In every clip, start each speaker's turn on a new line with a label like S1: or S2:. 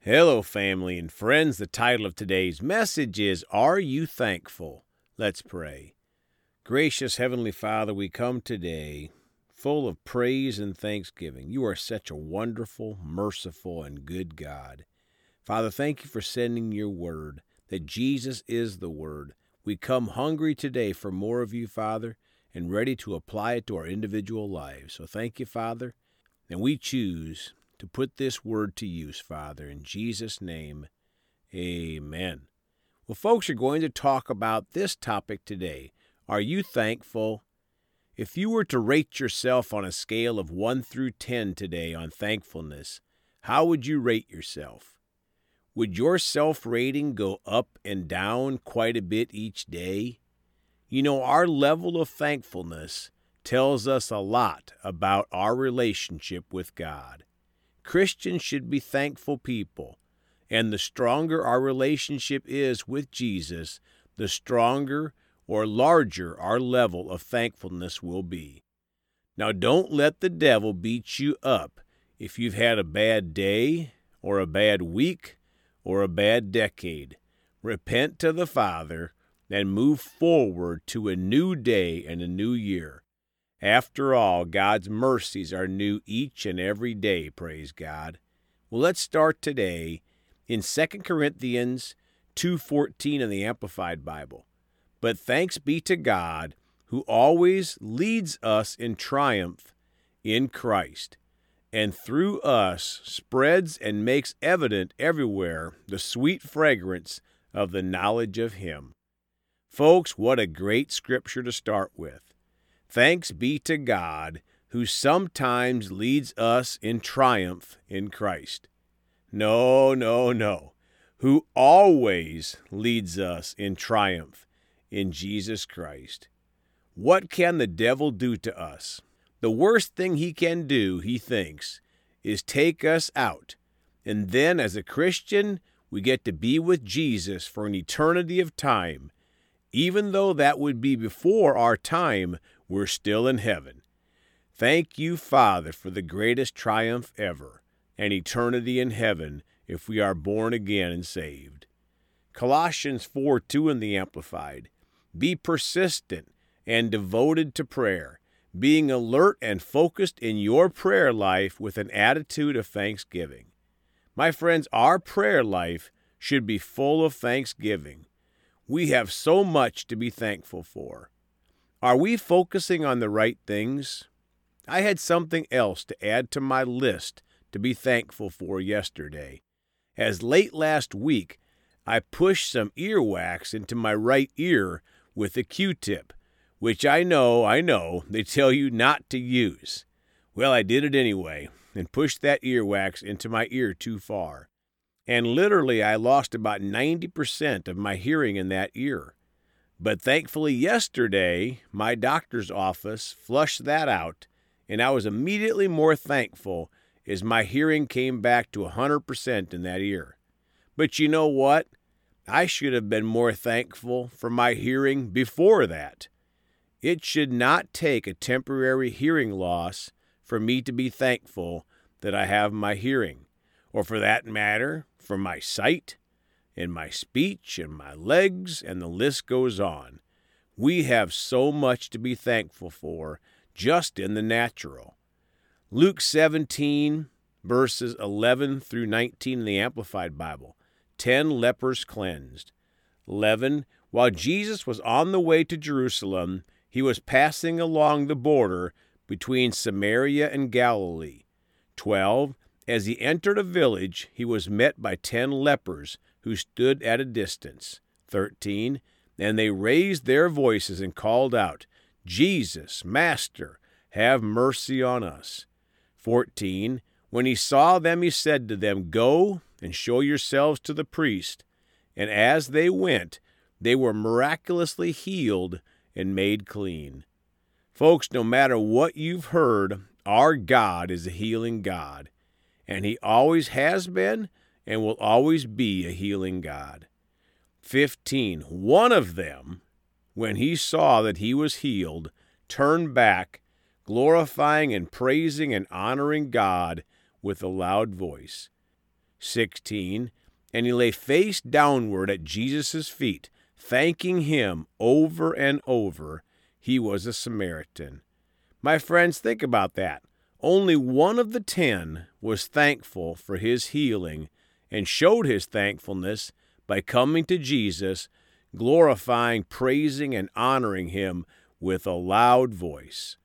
S1: Hello, family and friends. The title of today's message is Are You Thankful? Let's pray. Gracious Heavenly Father, we come today full of praise and thanksgiving. You are such a wonderful, merciful, and good God. Father, thank you for sending your word, that Jesus is the word. We come hungry today for more of you, Father, and ready to apply it to our individual lives. So thank you, Father, and we choose to put this word to use, Father. In Jesus' name, amen. Well, folks are going to talk about this topic today. Are you thankful? If you were to rate yourself on a scale of 1 through 10 today on thankfulness, how would you rate yourself? Would your self rating go up and down quite a bit each day? You know, our level of thankfulness tells us a lot about our relationship with God. Christians should be thankful people, and the stronger our relationship is with Jesus, the stronger or larger our level of thankfulness will be. Now, don't let the devil beat you up if you've had a bad day, or a bad week, or a bad decade. Repent to the Father and move forward to a new day and a new year. After all, God's mercies are new each and every day, praise God. Well, let's start today in 2 Corinthians 2:14 in the Amplified Bible. But thanks be to God who always leads us in triumph in Christ, and through us spreads and makes evident everywhere the sweet fragrance of the knowledge of him. Folks, what a great scripture to start with. Thanks be to God who sometimes leads us in triumph in Christ. No, no, no. Who always leads us in triumph in Jesus Christ. What can the devil do to us? The worst thing he can do, he thinks, is take us out. And then, as a Christian, we get to be with Jesus for an eternity of time. Even though that would be before our time, we're still in heaven. Thank you, Father, for the greatest triumph ever, an eternity in heaven if we are born again and saved. Colossians 4 2 in the Amplified. Be persistent and devoted to prayer, being alert and focused in your prayer life with an attitude of thanksgiving. My friends, our prayer life should be full of thanksgiving. We have so much to be thankful for. Are we focusing on the right things? I had something else to add to my list to be thankful for yesterday. As late last week, I pushed some earwax into my right ear with a Q tip, which I know, I know, they tell you not to use. Well, I did it anyway and pushed that earwax into my ear too far. And literally, I lost about 90% of my hearing in that ear. But thankfully, yesterday, my doctor's office flushed that out, and I was immediately more thankful as my hearing came back to 100% in that ear. But you know what? I should have been more thankful for my hearing before that. It should not take a temporary hearing loss for me to be thankful that I have my hearing, or for that matter, for my sight in my speech and my legs, and the list goes on. We have so much to be thankful for just in the natural. Luke 17, verses 11 through 19 in the Amplified Bible. Ten lepers cleansed. 11. While Jesus was on the way to Jerusalem, he was passing along the border between Samaria and Galilee. 12. As he entered a village, he was met by ten lepers who stood at a distance. 13. And they raised their voices and called out, Jesus, Master, have mercy on us. 14. When he saw them, he said to them, Go and show yourselves to the priest. And as they went, they were miraculously healed and made clean. Folks, no matter what you've heard, our God is a healing God, and He always has been and will always be a healing God. 15. One of them, when he saw that he was healed, turned back, glorifying and praising and honoring God with a loud voice. 16. And he lay face downward at Jesus' feet, thanking him over and over. He was a Samaritan. My friends, think about that. Only one of the ten was thankful for his healing and showed his thankfulness by coming to Jesus, glorifying, praising, and honoring him with a loud voice.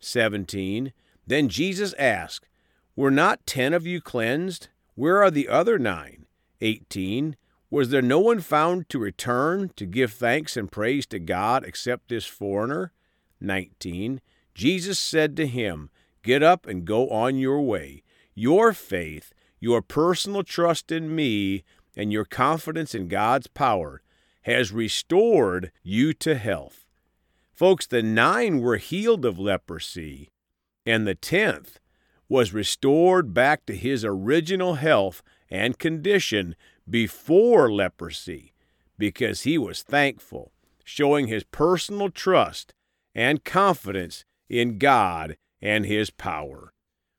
S1: 17. Then Jesus asked, Were not ten of you cleansed? Where are the other nine? 18. Was there no one found to return to give thanks and praise to God except this foreigner? 19. Jesus said to him, Get up and go on your way. Your faith, your personal trust in me, and your confidence in God's power has restored you to health. Folks, the nine were healed of leprosy, and the tenth was restored back to his original health and condition before leprosy because he was thankful, showing his personal trust and confidence in God and his power.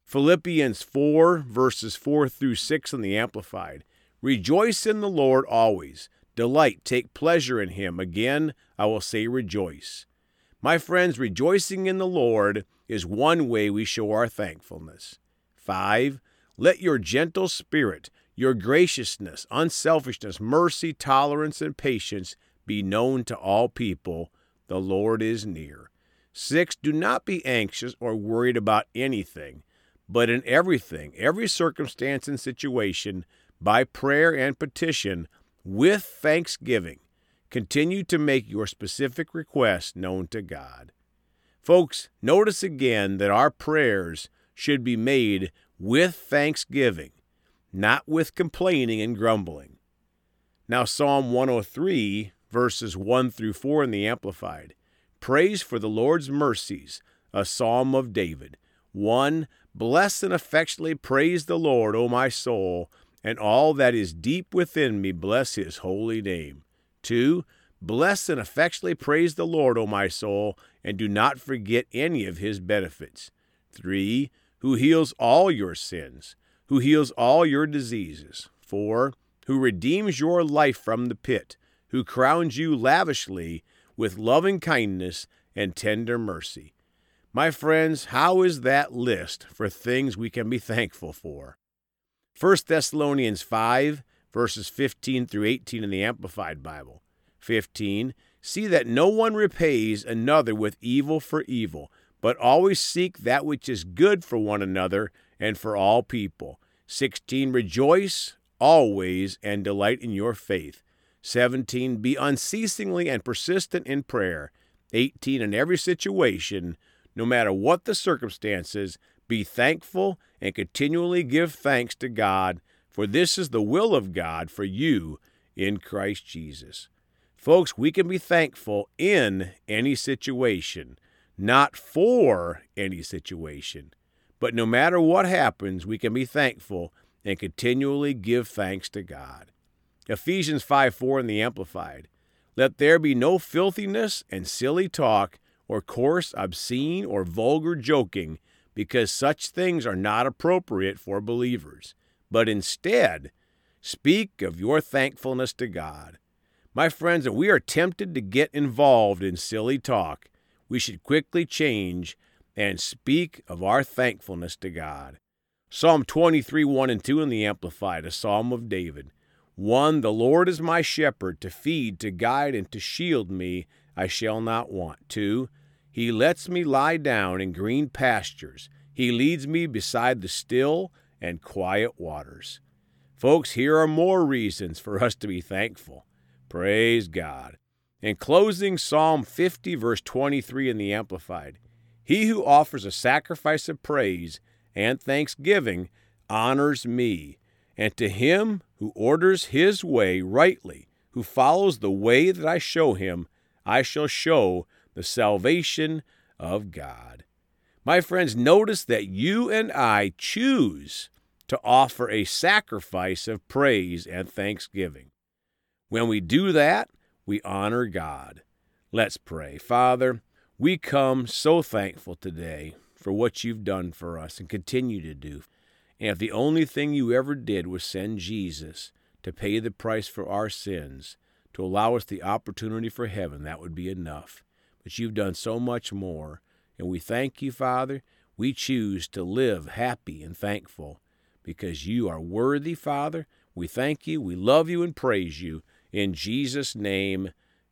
S1: Philippians 4, verses 4 through 6 in the Amplified. Rejoice in the Lord always. Delight, take pleasure in him. Again, I will say rejoice. My friends, rejoicing in the Lord is one way we show our thankfulness. 5. Let your gentle spirit, your graciousness, unselfishness, mercy, tolerance, and patience be known to all people. The Lord is near. 6. Do not be anxious or worried about anything, but in everything, every circumstance and situation, by prayer and petition, with thanksgiving, continue to make your specific requests known to God. Folks, notice again that our prayers should be made with thanksgiving, not with complaining and grumbling. Now, Psalm 103, verses 1 through 4 in the Amplified. Praise for the Lord's mercies, a psalm of David. 1. Bless and affectionately praise the Lord, O my soul, and all that is deep within me, bless his holy name. 2. Bless and affectionately praise the Lord, O my soul, and do not forget any of his benefits. 3. Who heals all your sins, who heals all your diseases. 4. Who redeems your life from the pit, who crowns you lavishly with loving kindness and tender mercy. My friends, how is that list for things we can be thankful for? 1 Thessalonians 5, verses 15 through 18 in the Amplified Bible. 15. See that no one repays another with evil for evil, but always seek that which is good for one another and for all people. 16. Rejoice always and delight in your faith. 17. Be unceasingly and persistent in prayer. 18. In every situation, no matter what the circumstances, be thankful and continually give thanks to God, for this is the will of God for you in Christ Jesus. Folks, we can be thankful in any situation, not for any situation. But no matter what happens, we can be thankful and continually give thanks to God. Ephesians 5 4 in the Amplified. Let there be no filthiness and silly talk, or coarse, obscene, or vulgar joking, because such things are not appropriate for believers. But instead, speak of your thankfulness to God. My friends, if we are tempted to get involved in silly talk, we should quickly change and speak of our thankfulness to God. Psalm 23 1 and 2 in the Amplified, a psalm of David. 1. The Lord is my shepherd to feed, to guide, and to shield me, I shall not want. 2. He lets me lie down in green pastures. He leads me beside the still and quiet waters. Folks, here are more reasons for us to be thankful. Praise God. In closing, Psalm 50, verse 23 in the Amplified He who offers a sacrifice of praise and thanksgiving honors me and to him who orders his way rightly, who follows the way that I show him, I shall show the salvation of God. My friends, notice that you and I choose to offer a sacrifice of praise and thanksgiving. When we do that, we honor God. Let's pray. Father, we come so thankful today for what you've done for us and continue to do. And if the only thing you ever did was send Jesus to pay the price for our sins, to allow us the opportunity for heaven, that would be enough. But you've done so much more. And we thank you, Father. We choose to live happy and thankful because you are worthy, Father. We thank you, we love you, and praise you. In Jesus' name,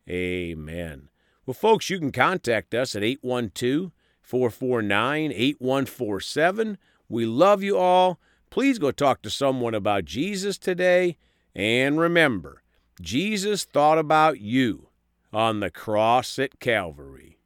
S1: amen. Well, folks, you can contact us at 812 449 8147. We love you all. Please go talk to someone about Jesus today. And remember, Jesus thought about you on the cross at Calvary.